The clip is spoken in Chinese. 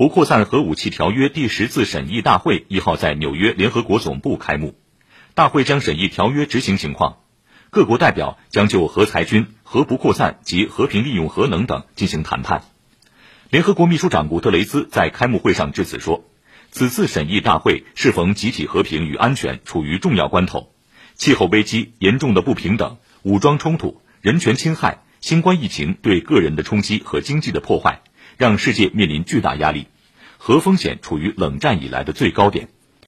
不扩散核武器条约第十次审议大会一号在纽约联合国总部开幕，大会将审议条约执行情况，各国代表将就核裁军、核不扩散及和平利用核能等进行谈判。联合国秘书长古特雷斯在开幕会上致辞说，此次审议大会适逢集体和平与安全处于重要关头，气候危机、严重的不平等、武装冲突、人权侵害、新冠疫情对个人的冲击和经济的破坏。让世界面临巨大压力，核风险处于冷战以来的最高点。